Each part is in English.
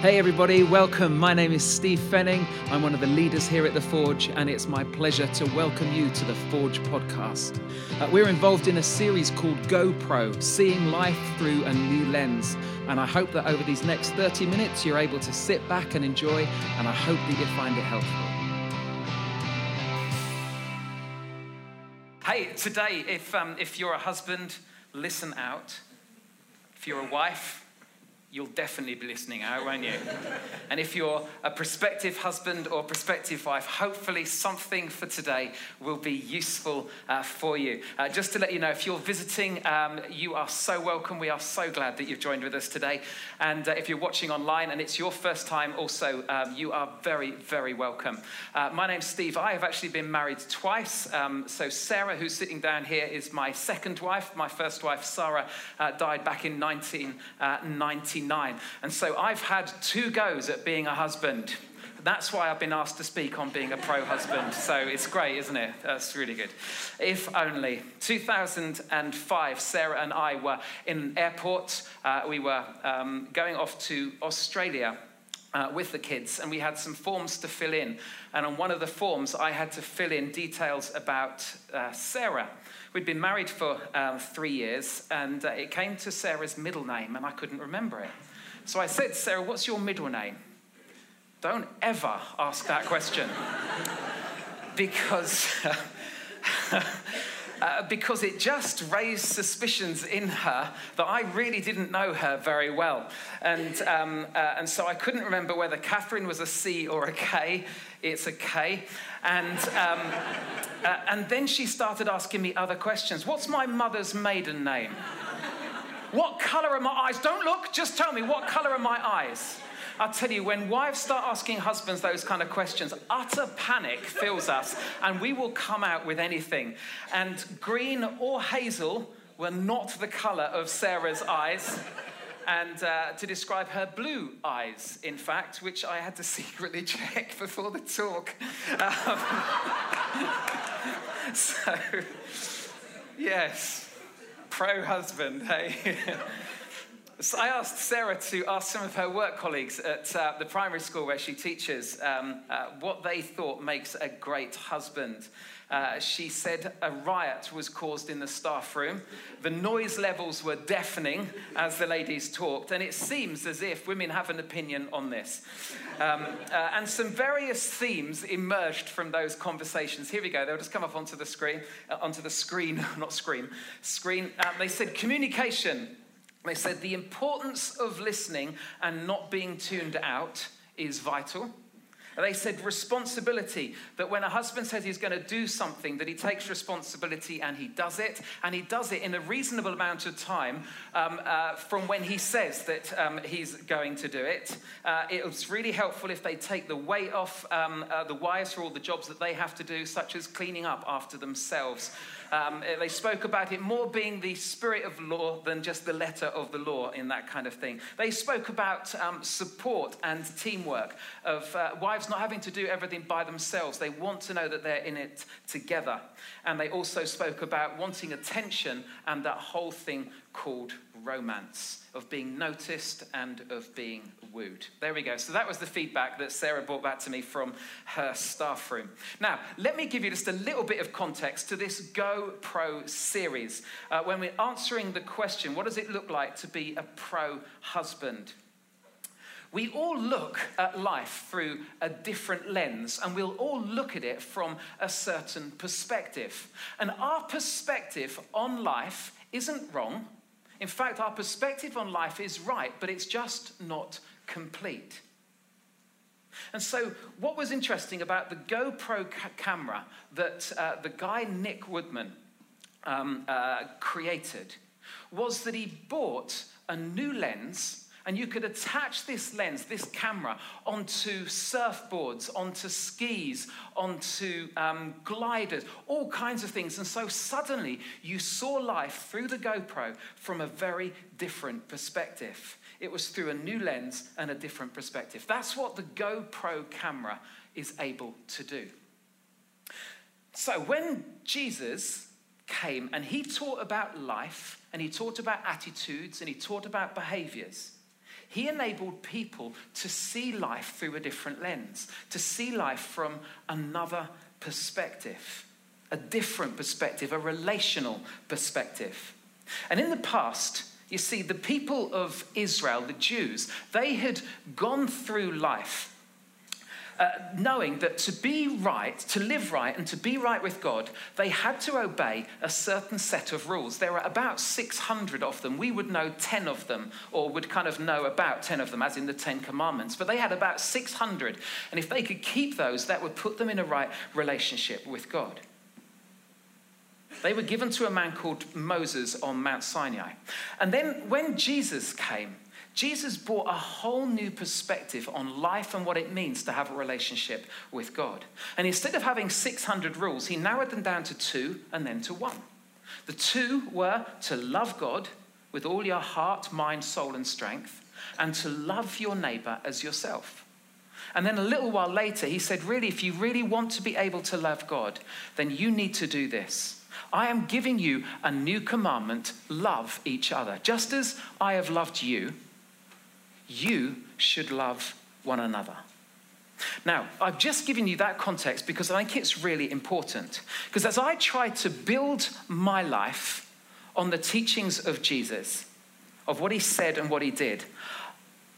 Hey, everybody, welcome. My name is Steve Fenning. I'm one of the leaders here at The Forge, and it's my pleasure to welcome you to the Forge podcast. Uh, we're involved in a series called GoPro Seeing Life Through a New Lens. And I hope that over these next 30 minutes, you're able to sit back and enjoy, and I hope that you find it helpful. Hey, today, if, um, if you're a husband, listen out. If you're a wife, you'll definitely be listening out, won't you? and if you're a prospective husband or prospective wife, hopefully something for today will be useful uh, for you. Uh, just to let you know, if you're visiting, um, you are so welcome. We are so glad that you've joined with us today. And uh, if you're watching online and it's your first time, also, um, you are very, very welcome. Uh, my name's Steve. I have actually been married twice. Um, so, Sarah, who's sitting down here, is my second wife. My first wife, Sarah, uh, died back in 1990. 29. And so I've had two goes at being a husband. That's why I've been asked to speak on being a pro husband. So it's great, isn't it? That's really good. If only. 2005, Sarah and I were in an airport. Uh, we were um, going off to Australia. Uh, with the kids, and we had some forms to fill in. And on one of the forms, I had to fill in details about uh, Sarah. We'd been married for um, three years, and uh, it came to Sarah's middle name, and I couldn't remember it. So I said Sarah, What's your middle name? Don't ever ask that question. because. Uh, because it just raised suspicions in her that I really didn't know her very well. And, um, uh, and so I couldn't remember whether Catherine was a C or a K. It's a K. And, um, uh, and then she started asking me other questions. What's my mother's maiden name? What color are my eyes? Don't look, just tell me, what color are my eyes? I'll tell you, when wives start asking husbands those kind of questions, utter panic fills us, and we will come out with anything. And green or hazel were not the color of Sarah's eyes and uh, to describe her blue eyes, in fact, which I had to secretly check before the talk. Um, so, yes, pro husband, hey. So I asked Sarah to ask some of her work colleagues at uh, the primary school where she teaches um, uh, what they thought makes a great husband. Uh, she said a riot was caused in the staff room. The noise levels were deafening as the ladies talked, and it seems as if women have an opinion on this. Um, uh, and some various themes emerged from those conversations. Here we go. They'll just come up onto the screen, uh, onto the screen, not screen, screen. Uh, they said communication they said the importance of listening and not being tuned out is vital. They said responsibility, that when a husband says he's going to do something, that he takes responsibility and he does it, and he does it in a reasonable amount of time um, uh, from when he says that um, he's going to do it. Uh, it was really helpful if they take the weight off um, uh, the wives for all the jobs that they have to do, such as cleaning up after themselves. Um, they spoke about it more being the spirit of law than just the letter of the law in that kind of thing. They spoke about um, support and teamwork, of uh, wives not having to do everything by themselves. They want to know that they're in it together. And they also spoke about wanting attention and that whole thing called romance, of being noticed and of being wooed. There we go. So that was the feedback that Sarah brought back to me from her staff room. Now, let me give you just a little bit of context to this Go Pro series. Uh, when we're answering the question, what does it look like to be a pro husband? We all look at life through a different lens, and we'll all look at it from a certain perspective. And our perspective on life isn't wrong. In fact, our perspective on life is right, but it's just not complete. And so, what was interesting about the GoPro ca- camera that uh, the guy Nick Woodman um, uh, created was that he bought a new lens and you could attach this lens, this camera, onto surfboards, onto skis, onto um, gliders, all kinds of things. And so suddenly you saw life through the GoPro from a very different perspective. It was through a new lens and a different perspective. That's what the GoPro camera is able to do. So when Jesus came and he taught about life and he taught about attitudes and he taught about behaviors, He enabled people to see life through a different lens, to see life from another perspective, a different perspective, a relational perspective. And in the past, you see, the people of Israel, the Jews, they had gone through life uh, knowing that to be right, to live right, and to be right with God, they had to obey a certain set of rules. There are about 600 of them. We would know 10 of them, or would kind of know about 10 of them, as in the Ten Commandments. But they had about 600. And if they could keep those, that would put them in a right relationship with God. They were given to a man called Moses on Mount Sinai. And then when Jesus came, Jesus brought a whole new perspective on life and what it means to have a relationship with God. And instead of having 600 rules, he narrowed them down to two and then to one. The two were to love God with all your heart, mind, soul, and strength, and to love your neighbor as yourself. And then a little while later, he said, Really, if you really want to be able to love God, then you need to do this. I am giving you a new commandment love each other. Just as I have loved you, you should love one another. Now, I've just given you that context because I think it's really important. Because as I try to build my life on the teachings of Jesus, of what he said and what he did,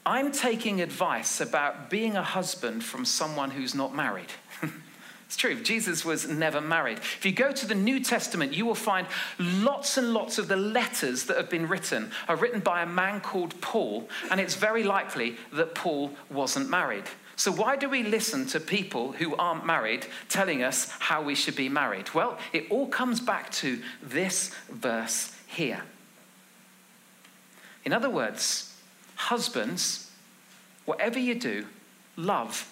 I'm taking advice about being a husband from someone who's not married. It's true, Jesus was never married. If you go to the New Testament, you will find lots and lots of the letters that have been written are written by a man called Paul, and it's very likely that Paul wasn't married. So, why do we listen to people who aren't married telling us how we should be married? Well, it all comes back to this verse here. In other words, husbands, whatever you do, love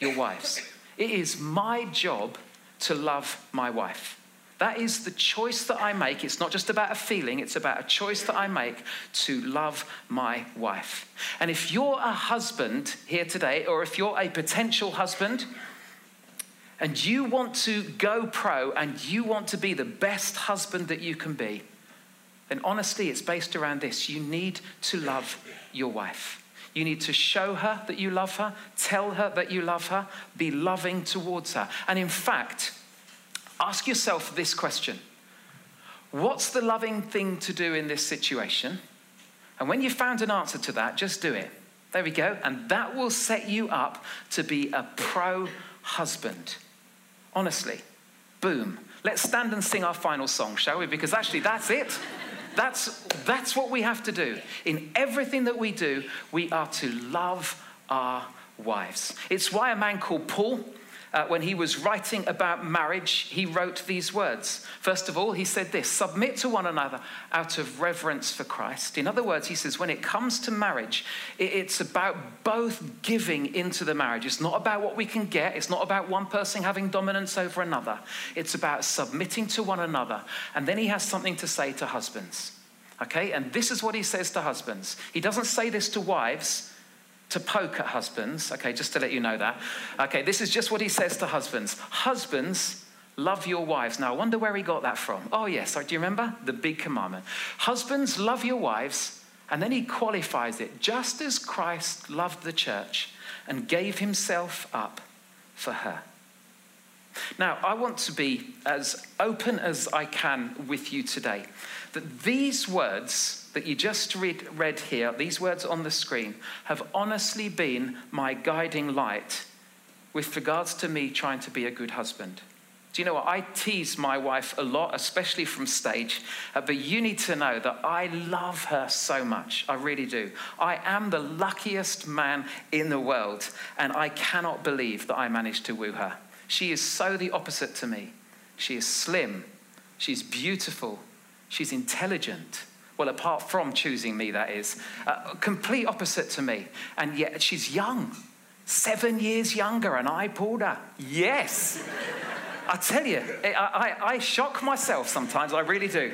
your wives. It is my job to love my wife. That is the choice that I make. It's not just about a feeling, it's about a choice that I make to love my wife. And if you're a husband here today, or if you're a potential husband, and you want to go pro and you want to be the best husband that you can be, then honestly, it's based around this. You need to love your wife. You need to show her that you love her, tell her that you love her, be loving towards her. And in fact, ask yourself this question What's the loving thing to do in this situation? And when you've found an answer to that, just do it. There we go. And that will set you up to be a pro husband. Honestly, boom. Let's stand and sing our final song, shall we? Because actually, that's it. That's, that's what we have to do. In everything that we do, we are to love our wives. It's why a man called Paul uh, when he was writing about marriage, he wrote these words. First of all, he said this submit to one another out of reverence for Christ. In other words, he says, when it comes to marriage, it's about both giving into the marriage. It's not about what we can get, it's not about one person having dominance over another. It's about submitting to one another. And then he has something to say to husbands. Okay, and this is what he says to husbands. He doesn't say this to wives to poke at husbands. Okay, just to let you know that. Okay, this is just what he says to husbands. Husbands, love your wives. Now, I wonder where he got that from. Oh, yes, do you remember? The big commandment. Husbands, love your wives. And then he qualifies it just as Christ loved the church and gave himself up for her. Now, I want to be as open as I can with you today that these words that you just read, read here, these words on the screen, have honestly been my guiding light with regards to me trying to be a good husband. Do you know what? I tease my wife a lot, especially from stage, uh, but you need to know that I love her so much. I really do. I am the luckiest man in the world, and I cannot believe that I managed to woo her. She is so the opposite to me. She is slim, she's beautiful, she's intelligent, well, apart from choosing me, that is. Uh, complete opposite to me. And yet she's young, seven years younger, and I pulled her. Yes. I tell you, I, I, I shock myself sometimes, I really do.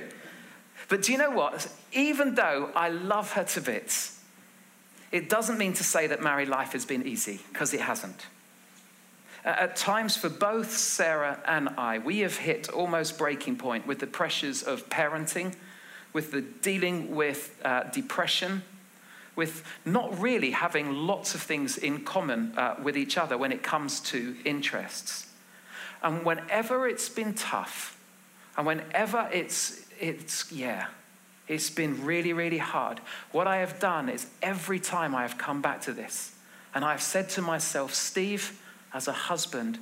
But do you know what? Even though I love her to bits, it doesn't mean to say that married life has been easy, because it hasn't. At times, for both Sarah and I, we have hit almost breaking point with the pressures of parenting with the dealing with uh, depression, with not really having lots of things in common uh, with each other when it comes to interests. And whenever it's been tough, and whenever it's, it's yeah, it's been really, really hard, what I have done is every time I have come back to this, and I've said to myself, Steve, as a husband,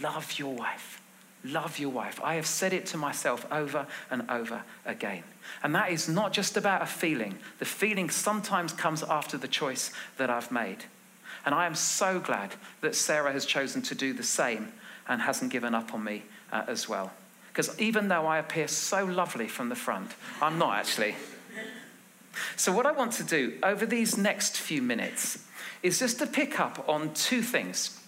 love your wife. Love your wife. I have said it to myself over and over again. And that is not just about a feeling. The feeling sometimes comes after the choice that I've made. And I am so glad that Sarah has chosen to do the same and hasn't given up on me uh, as well. Because even though I appear so lovely from the front, I'm not actually. So, what I want to do over these next few minutes is just to pick up on two things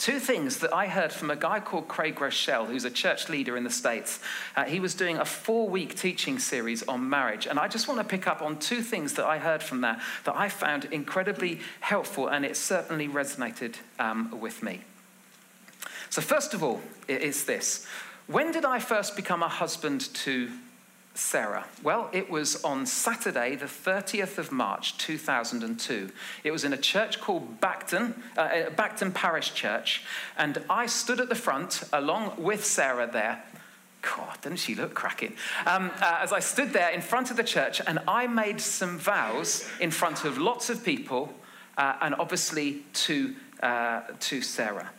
two things that I heard from a guy called Craig Groeschel, who's a church leader in the States. Uh, he was doing a four week teaching series on marriage. And I just want to pick up on two things that I heard from that that I found incredibly helpful, and it certainly resonated um, with me. So, first of all, it is this When did I first become a husband to Sarah? Well, it was on Saturday, the 30th of March, 2002. It was in a church called Bacton, uh, uh, Bacton Parish Church, and I stood at the front along with Sarah there. God, doesn't she look cracking? Um, uh, as I stood there in front of the church, and I made some vows in front of lots of people, uh, and obviously to, uh, to Sarah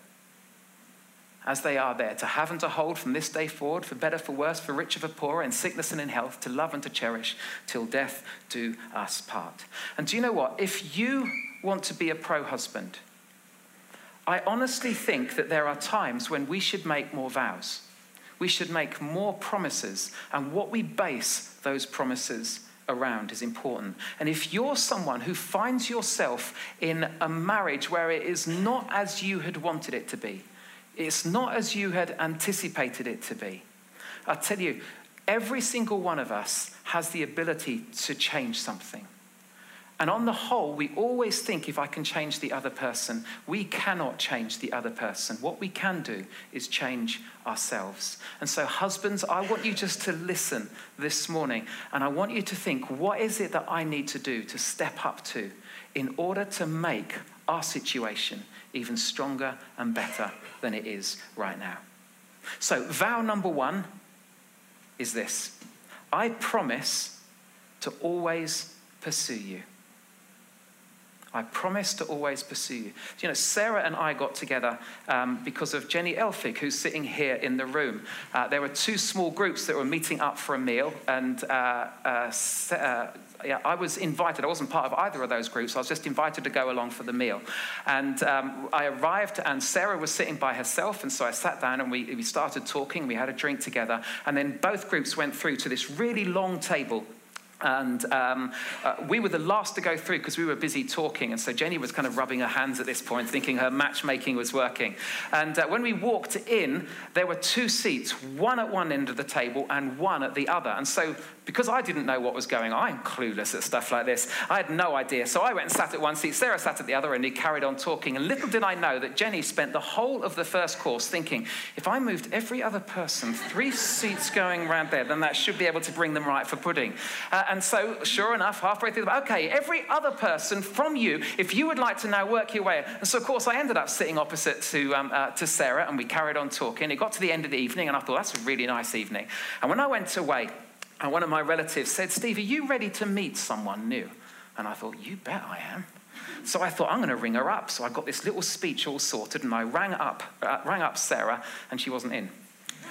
as they are there, to have and to hold from this day forward, for better, for worse, for richer, for poorer, in sickness and in health, to love and to cherish, till death do us part. And do you know what? If you want to be a pro husband, I honestly think that there are times when we should make more vows. We should make more promises, and what we base those promises around is important. And if you're someone who finds yourself in a marriage where it is not as you had wanted it to be, it's not as you had anticipated it to be. I tell you, every single one of us has the ability to change something. And on the whole, we always think if I can change the other person, we cannot change the other person. What we can do is change ourselves. And so, husbands, I want you just to listen this morning and I want you to think what is it that I need to do to step up to in order to make our situation even stronger and better than it is right now. So, vow number one is this I promise to always pursue you. I promise to always pursue you. You know, Sarah and I got together um, because of Jenny Elphig, who's sitting here in the room. Uh, there were two small groups that were meeting up for a meal, and uh, uh, uh yeah, I was invited. I wasn't part of either of those groups. I was just invited to go along for the meal. And um, I arrived, and Sarah was sitting by herself. And so I sat down and we, we started talking. We had a drink together. And then both groups went through to this really long table and um, uh, we were the last to go through because we were busy talking. And so Jenny was kind of rubbing her hands at this point, thinking her matchmaking was working. And uh, when we walked in, there were two seats, one at one end of the table and one at the other. And so because I didn't know what was going on, I'm clueless at stuff like this. I had no idea. So I went and sat at one seat, Sarah sat at the other, and he carried on talking. And little did I know that Jenny spent the whole of the first course thinking, if I moved every other person three seats going around there, then that should be able to bring them right for pudding. Uh, and so, sure enough, halfway through, the, okay, every other person from you, if you would like to now work your way. And so, of course, I ended up sitting opposite to, um, uh, to Sarah, and we carried on talking. It got to the end of the evening, and I thought, that's a really nice evening. And when I went away, and one of my relatives said, Steve, are you ready to meet someone new? And I thought, you bet I am. So I thought, I'm going to ring her up. So I got this little speech all sorted, and I rang up, uh, rang up Sarah, and she wasn't in.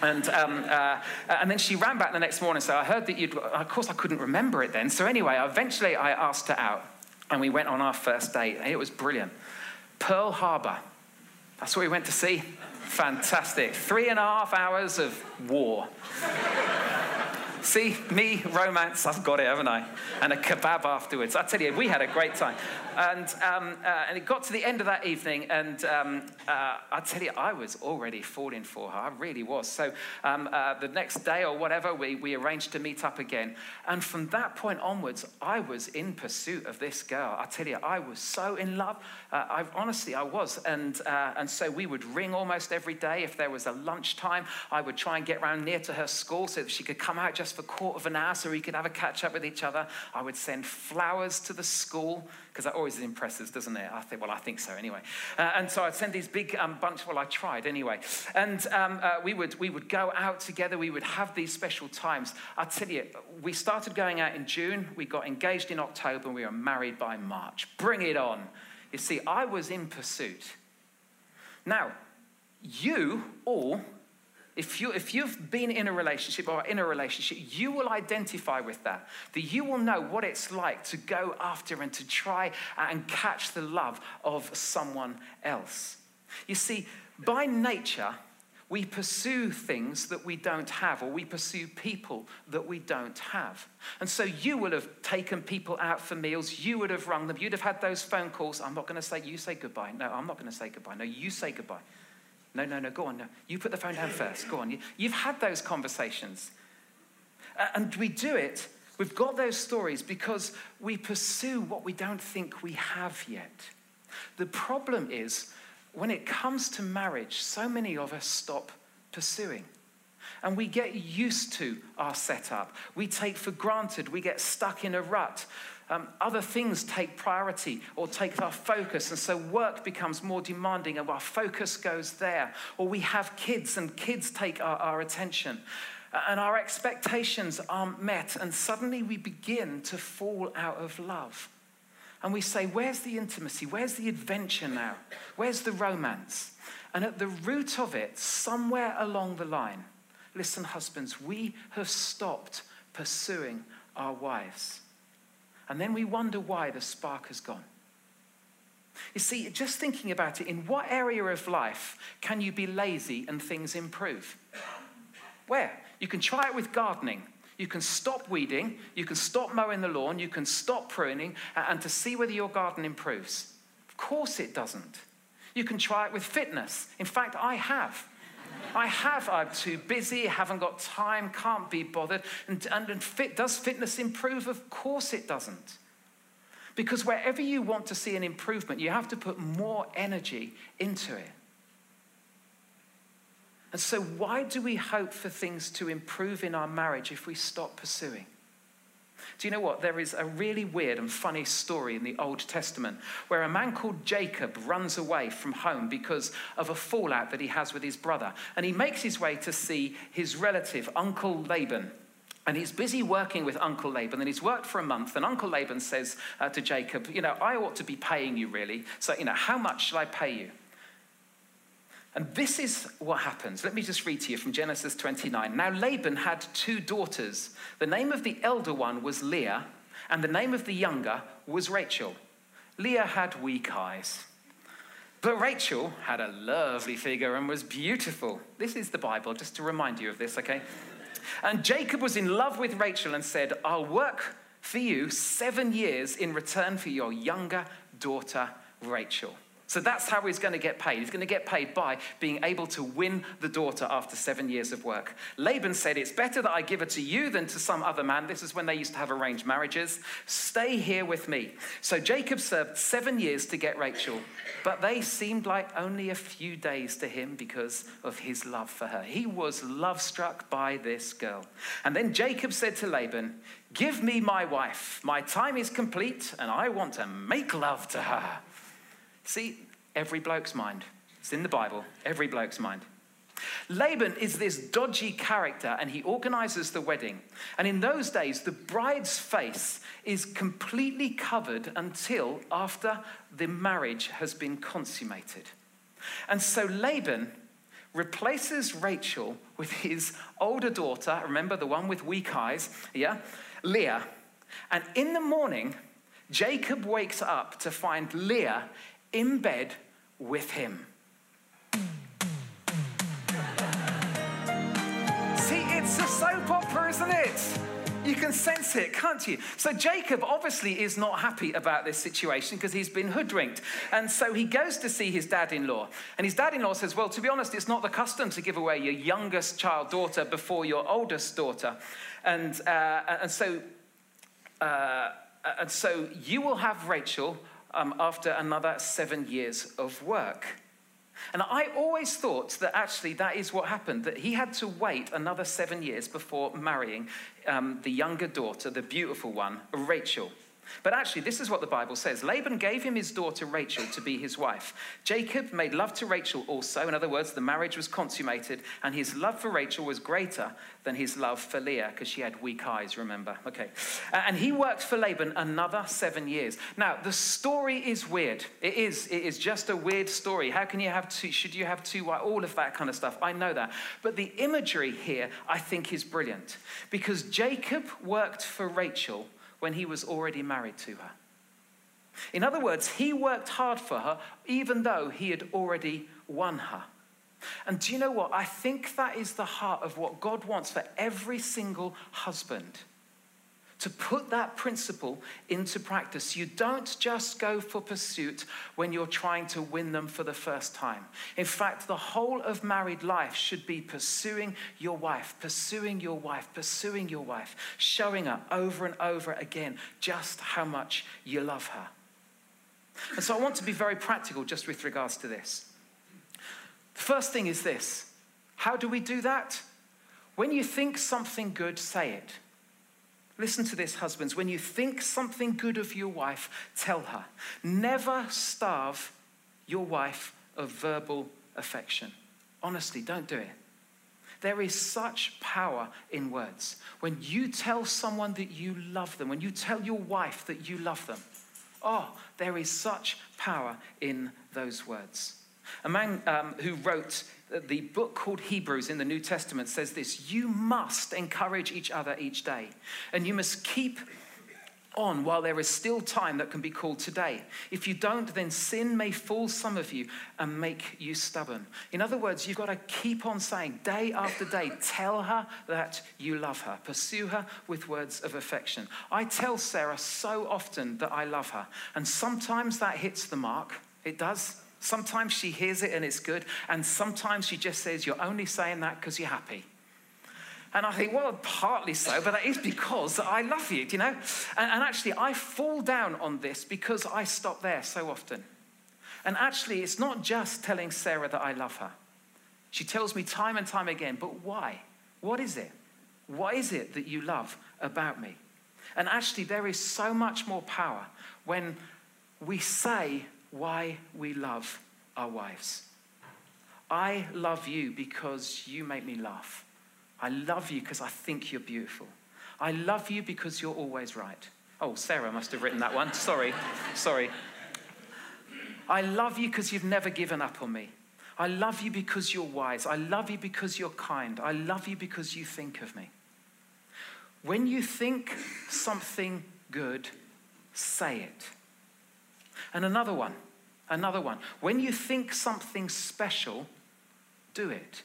And, um, uh, and then she ran back the next morning. So I heard that you'd, of course, I couldn't remember it then. So anyway, eventually I asked her out, and we went on our first date, it was brilliant. Pearl Harbor. That's what we went to see. Fantastic. Three and a half hours of war. See, me, romance, I've got it, haven't I? And a kebab afterwards. I tell you, we had a great time. And, um, uh, and it got to the end of that evening, and um, uh, I tell you, I was already falling for her. I really was. So um, uh, the next day or whatever, we, we arranged to meet up again. And from that point onwards, I was in pursuit of this girl. I tell you, I was so in love. Uh, I, honestly, I was. And, uh, and so we would ring almost every day. If there was a lunchtime, I would try and get around near to her school so that she could come out just just for a quarter of an hour so we could have a catch up with each other. I would send flowers to the school because that always impresses, doesn't it? I think, well, I think so anyway. Uh, and so I'd send these big um, bunch. Well, I tried anyway. And um, uh, we would we would go out together. We would have these special times. I tell you, we started going out in June. We got engaged in October. and We were married by March. Bring it on! You see, I was in pursuit. Now, you all if, you, if you've been in a relationship or in a relationship, you will identify with that. That you will know what it's like to go after and to try and catch the love of someone else. You see, by nature, we pursue things that we don't have, or we pursue people that we don't have. And so you will have taken people out for meals, you would have rung them, you'd have had those phone calls. I'm not going to say, you say goodbye. No, I'm not going to say goodbye. No, you say goodbye. No, no, no, go on. No. You put the phone down first. Go on. You've had those conversations. And we do it, we've got those stories because we pursue what we don't think we have yet. The problem is, when it comes to marriage, so many of us stop pursuing. And we get used to our setup. We take for granted, we get stuck in a rut um, other things take priority or take our focus. And so work becomes more demanding and our focus goes there. Or we have kids and kids take our, our attention. And our expectations aren't met. And suddenly we begin to fall out of love. And we say, Where's the intimacy? Where's the adventure now? Where's the romance? And at the root of it, somewhere along the line, listen, husbands, we have stopped pursuing our wives. And then we wonder why the spark has gone. You see, just thinking about it, in what area of life can you be lazy and things improve? Where? You can try it with gardening. You can stop weeding, you can stop mowing the lawn, you can stop pruning, and to see whether your garden improves. Of course, it doesn't. You can try it with fitness. In fact, I have. I have, I'm too busy, haven't got time, can't be bothered. And, and, and fit, does fitness improve? Of course it doesn't. Because wherever you want to see an improvement, you have to put more energy into it. And so, why do we hope for things to improve in our marriage if we stop pursuing? Do you know what? There is a really weird and funny story in the Old Testament where a man called Jacob runs away from home because of a fallout that he has with his brother. And he makes his way to see his relative, Uncle Laban. And he's busy working with Uncle Laban, and he's worked for a month. And Uncle Laban says uh, to Jacob, You know, I ought to be paying you really. So, you know, how much shall I pay you? And this is what happens. Let me just read to you from Genesis 29. Now, Laban had two daughters. The name of the elder one was Leah, and the name of the younger was Rachel. Leah had weak eyes. But Rachel had a lovely figure and was beautiful. This is the Bible, just to remind you of this, okay? And Jacob was in love with Rachel and said, I'll work for you seven years in return for your younger daughter, Rachel. So that's how he's going to get paid. He's going to get paid by being able to win the daughter after seven years of work. Laban said, It's better that I give her to you than to some other man. This is when they used to have arranged marriages. Stay here with me. So Jacob served seven years to get Rachel, but they seemed like only a few days to him because of his love for her. He was love struck by this girl. And then Jacob said to Laban, Give me my wife. My time is complete, and I want to make love to her. See, every bloke's mind. It's in the Bible, every bloke's mind. Laban is this dodgy character and he organizes the wedding. And in those days, the bride's face is completely covered until after the marriage has been consummated. And so Laban replaces Rachel with his older daughter, remember the one with weak eyes, yeah, Leah. And in the morning, Jacob wakes up to find Leah in bed with him. See, it's a soap opera, isn't it? You can sense it, can't you? So Jacob obviously is not happy about this situation because he's been hoodwinked. And so he goes to see his dad in law. And his dad in law says, Well, to be honest, it's not the custom to give away your youngest child daughter before your oldest daughter. And, uh, and so. Uh, and so you will have Rachel um, after another seven years of work. And I always thought that actually that is what happened, that he had to wait another seven years before marrying um, the younger daughter, the beautiful one, Rachel. But actually, this is what the Bible says Laban gave him his daughter Rachel to be his wife. Jacob made love to Rachel also. In other words, the marriage was consummated, and his love for Rachel was greater than his love for Leah, because she had weak eyes, remember? Okay. And he worked for Laban another seven years. Now, the story is weird. It is. It is just a weird story. How can you have two? Should you have two? Why All of that kind of stuff. I know that. But the imagery here, I think, is brilliant. Because Jacob worked for Rachel when he was already married to her. In other words, he worked hard for her even though he had already won her. And do you know what? I think that is the heart of what God wants for every single husband to put that principle into practice. You don't just go for pursuit when you're trying to win them for the first time. In fact, the whole of married life should be pursuing your wife, pursuing your wife, pursuing your wife, showing her over and over again just how much you love her. And so I want to be very practical just with regards to this. The first thing is this how do we do that? When you think something good, say it. Listen to this, husbands. When you think something good of your wife, tell her. Never starve your wife of verbal affection. Honestly, don't do it. There is such power in words. When you tell someone that you love them, when you tell your wife that you love them, oh, there is such power in those words. A man um, who wrote the book called Hebrews in the New Testament says this You must encourage each other each day, and you must keep on while there is still time that can be called today. If you don't, then sin may fool some of you and make you stubborn. In other words, you've got to keep on saying day after day, tell her that you love her, pursue her with words of affection. I tell Sarah so often that I love her, and sometimes that hits the mark. It does. Sometimes she hears it and it's good, and sometimes she just says, You're only saying that because you're happy. And I think, well, partly so, but that is because I love you, do you know? And, and, actually, I fall down on this because I stop there so often. And actually, it's not just telling Sarah that I love her. She tells me time and time again, but why? What is it? What is it that you love about me? And actually, there is so much more power when we say why we love our wives. I love you because you make me laugh. I love you because I think you're beautiful. I love you because you're always right. Oh, Sarah must have written that one. Sorry, sorry. I love you because you've never given up on me. I love you because you're wise. I love you because you're kind. I love you because you think of me. When you think something good, say it. And another one, another one. When you think something special, do it.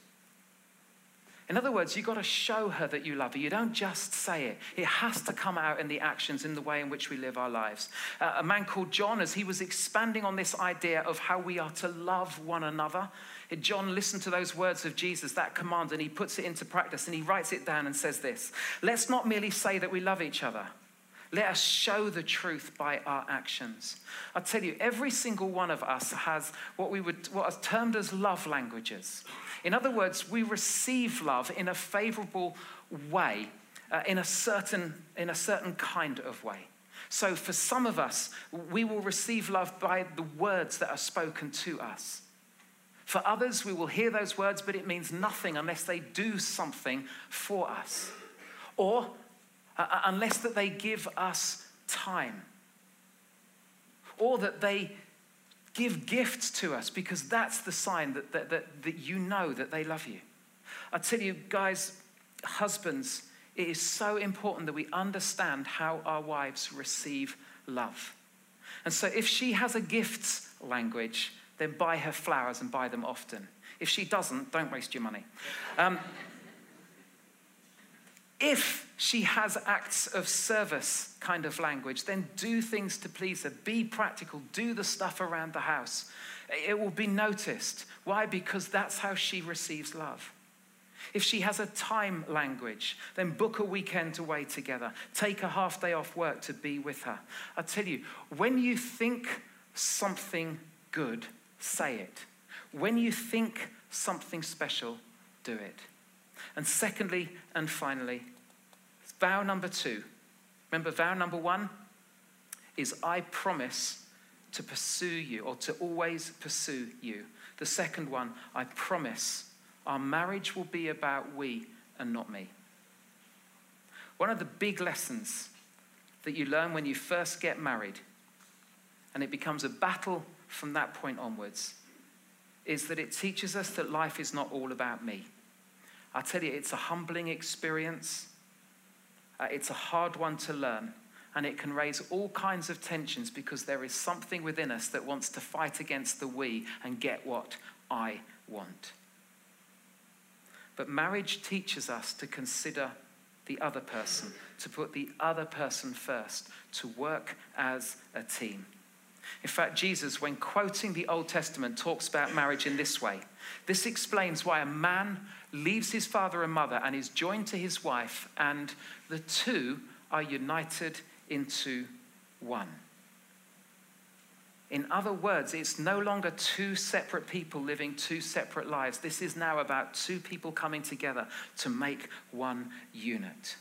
In other words, you've got to show her that you love her. You don't just say it, it has to come out in the actions, in the way in which we live our lives. Uh, a man called John, as he was expanding on this idea of how we are to love one another, John listened to those words of Jesus, that command, and he puts it into practice and he writes it down and says this Let's not merely say that we love each other let us show the truth by our actions. I tell you, every single one of us has what we would what are termed as love languages. In other words, we receive love in a favorable way, uh, in a certain in a certain kind of way. So for some of us, we will receive love by the words that are spoken to us. For others, we will hear those words, but it means nothing unless they do something for us. Or uh, uh, unless that they give us time or that they give gifts to us because that's the sign that, that, that, that you know that they love you. I tell you, guys, husbands, it is so important that we understand how our wives receive love. And so if she has a gifts language, then buy her flowers and buy them often. If she doesn't, don't waste your money. Um, if she has acts of service kind of language, then do things to please her. Be practical. Do the stuff around the house. It will be noticed. Why? Because that's how she receives love. If she has a time language, then book a weekend away together. Take a half day off work to be with her. I tell you, when you think something good, say it. when you think something special, do it. And secondly and finally, vow number two. Remember, vow number one is I promise to pursue you or to always pursue you. The second one, I promise our marriage will be about we and not me. One of the big lessons that you learn when you first get married, and it becomes a battle from that point onwards, is that it teaches us that life is not all about me. I tell you, it's a humbling experience. Uh, it's a hard one to learn, and it can raise all kinds of tensions because there is something within us that wants to fight against the we and get what I want. But marriage teaches us to consider the other person, to put the other person first, to work as a team. In fact, Jesus, when quoting the Old Testament, talks about marriage in this way. This explains why a man leaves his father and mother and is joined to his wife, and the two are united into one. In other words, it's no longer two separate people living two separate lives. This is now about two people coming together to make one unit.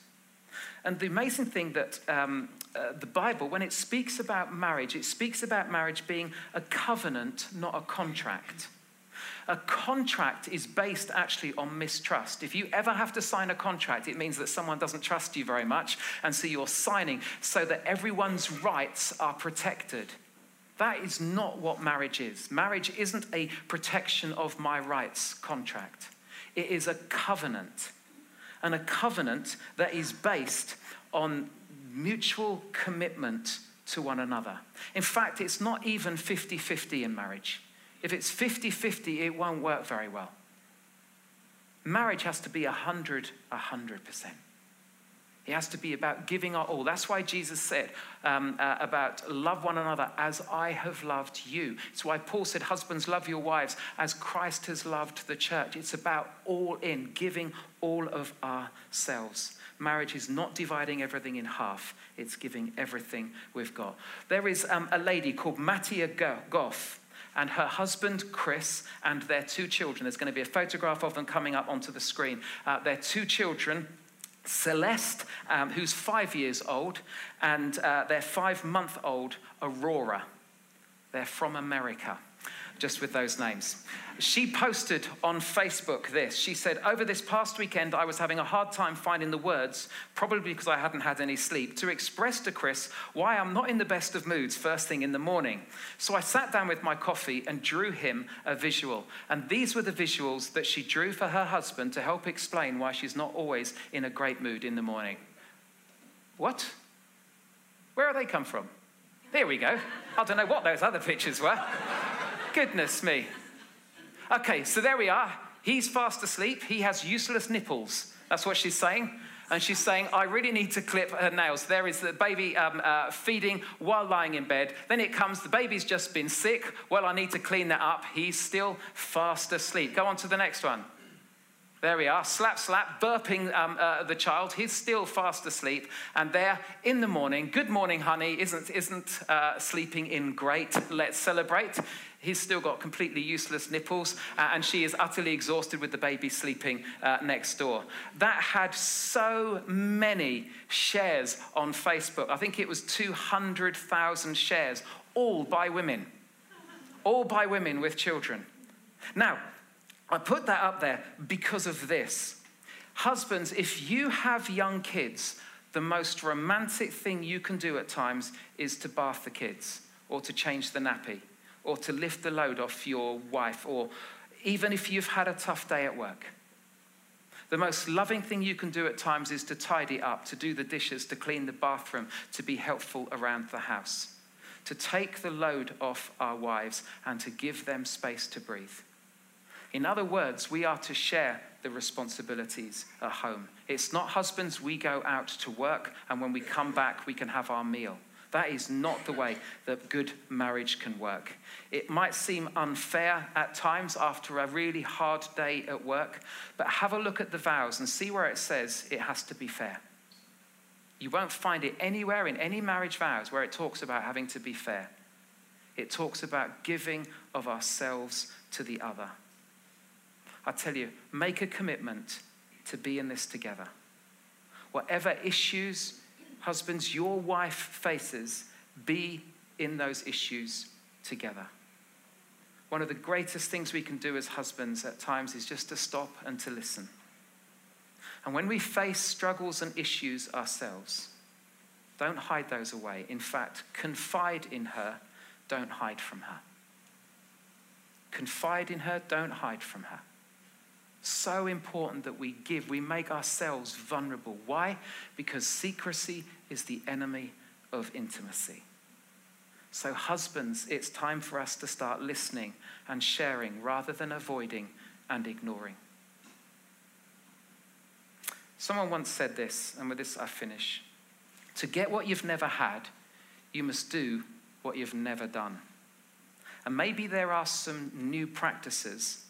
And the amazing thing that um, uh, the Bible, when it speaks about marriage, it speaks about marriage being a covenant, not a contract. A contract is based actually on mistrust. If you ever have to sign a contract, it means that someone doesn't trust you very much, and so you're signing so that everyone's rights are protected. That is not what marriage is. Marriage isn't a protection of my rights contract, it is a covenant. And a covenant that is based on mutual commitment to one another. In fact, it's not even 50 50 in marriage. If it's 50 50, it won't work very well. Marriage has to be 100 100%. It has to be about giving our all. That's why Jesus said um, uh, about love one another as I have loved you. It's why Paul said, Husbands, love your wives as Christ has loved the church. It's about all in, giving all of ourselves. Marriage is not dividing everything in half, it's giving everything we've got. There is um, a lady called Mattia Goff and her husband, Chris, and their two children. There's going to be a photograph of them coming up onto the screen. Uh, their two children Celeste, um, who's five years old, and uh, their five month old Aurora. They're from America just with those names. She posted on Facebook this. She said, Over this past weekend, I was having a hard time finding the words, probably because I hadn't had any sleep, to express to Chris why I'm not in the best of moods first thing in the morning. So I sat down with my coffee and drew him a visual. And these were the visuals that she drew for her husband to help explain why she's not always in a great mood in the morning. What? Where are they come from? There we go. I don't know what those other pictures were. Goodness me. Okay, so there we are. He's fast asleep. He has useless nipples. That's what she's saying. And she's saying, I really need to clip her nails. There is the baby um, uh, feeding while lying in bed. Then it comes, the baby's just been sick. Well, I need to clean that up. He's still fast asleep. Go on to the next one. There we are, slap, slap, burping um, uh, the child. He's still fast asleep. And there in the morning, good morning, honey, isn't, isn't uh, sleeping in great. Let's celebrate. He's still got completely useless nipples, uh, and she is utterly exhausted with the baby sleeping uh, next door. That had so many shares on Facebook. I think it was 200,000 shares, all by women. All by women with children. Now, I put that up there because of this. Husbands, if you have young kids, the most romantic thing you can do at times is to bath the kids or to change the nappy or to lift the load off your wife or even if you've had a tough day at work. The most loving thing you can do at times is to tidy up, to do the dishes, to clean the bathroom, to be helpful around the house, to take the load off our wives and to give them space to breathe. In other words, we are to share the responsibilities at home. It's not husbands, we go out to work, and when we come back, we can have our meal. That is not the way that good marriage can work. It might seem unfair at times after a really hard day at work, but have a look at the vows and see where it says it has to be fair. You won't find it anywhere in any marriage vows where it talks about having to be fair. It talks about giving of ourselves to the other. I tell you, make a commitment to be in this together. Whatever issues, husbands, your wife faces, be in those issues together. One of the greatest things we can do as husbands at times is just to stop and to listen. And when we face struggles and issues ourselves, don't hide those away. In fact, confide in her, don't hide from her. Confide in her, don't hide from her. So important that we give, we make ourselves vulnerable. Why? Because secrecy is the enemy of intimacy. So, husbands, it's time for us to start listening and sharing rather than avoiding and ignoring. Someone once said this, and with this I finish. To get what you've never had, you must do what you've never done. And maybe there are some new practices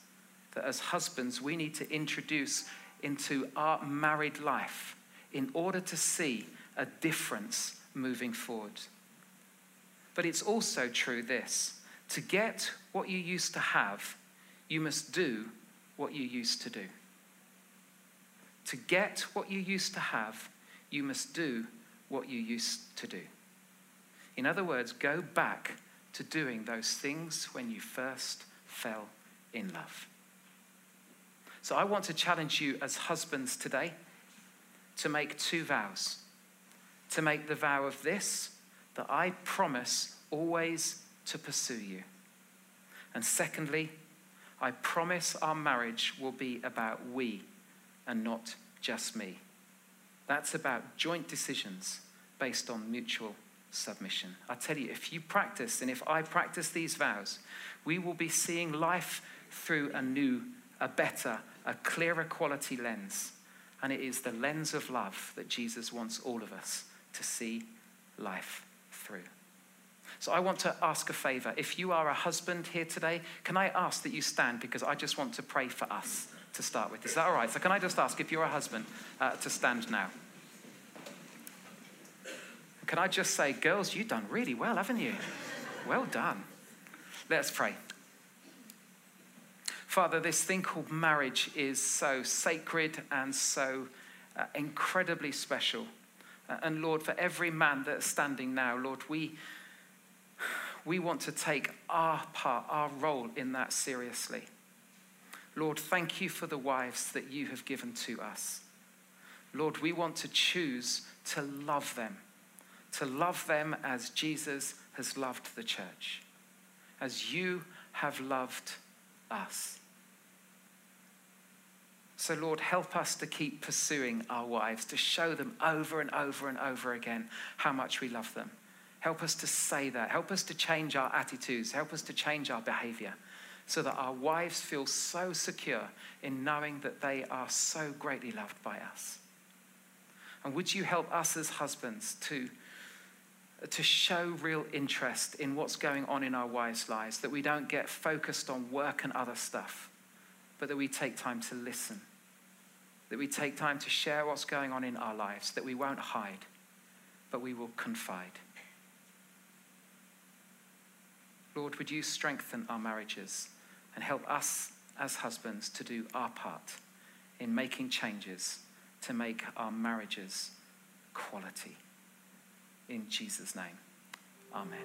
that as husbands we need to introduce into our married life in order to see a difference moving forward. But it's also true this to get what you used to have, you must do what you used to do. To get what you used to have, you must do what you used to do. In other words, go back to doing those things when you first fell in love. So I want to challenge you as husbands today to make two vows. To make the vow of this, that I promise always to pursue you. And secondly, I promise our marriage will be about we and not just me. That's about joint decisions based on mutual submission. I tell you, if you practice and if I practice these vows, we will be seeing life through a new, a better, a clearer quality lens. And it is the lens of love that Jesus wants all of us to see life through. So I want to ask a favor. If you are a husband here today, can I ask that you stand because I just want to pray for us to start with. Is that all right? So, can I just ask if you're a husband uh, to stand now? Can I just say, girls, you've done really well, haven't you? Well done. Let's pray. Father, this thing called marriage is so sacred and so uh, incredibly special. Uh, and Lord, for every man that's standing now, Lord, we, we want to take our part, our role in that seriously. Lord, thank you for the wives that you have given to us. Lord, we want to choose to love them, to love them as Jesus has loved the church, as you have loved us. So, Lord, help us to keep pursuing our wives, to show them over and over and over again how much we love them. Help us to say that. Help us to change our attitudes. Help us to change our behavior so that our wives feel so secure in knowing that they are so greatly loved by us. And would you help us as husbands to, to show real interest in what's going on in our wives' lives, that we don't get focused on work and other stuff, but that we take time to listen, that we take time to share what's going on in our lives, that we won't hide, but we will confide. Lord, would you strengthen our marriages? and help us as husbands to do our part in making changes to make our marriages quality. In Jesus' name, amen.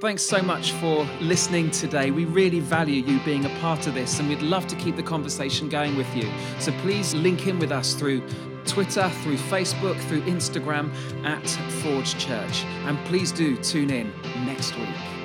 Thanks so much for listening today. We really value you being a part of this, and we'd love to keep the conversation going with you. So please link in with us through Twitter, through Facebook, through Instagram at Forge Church. And please do tune in next week.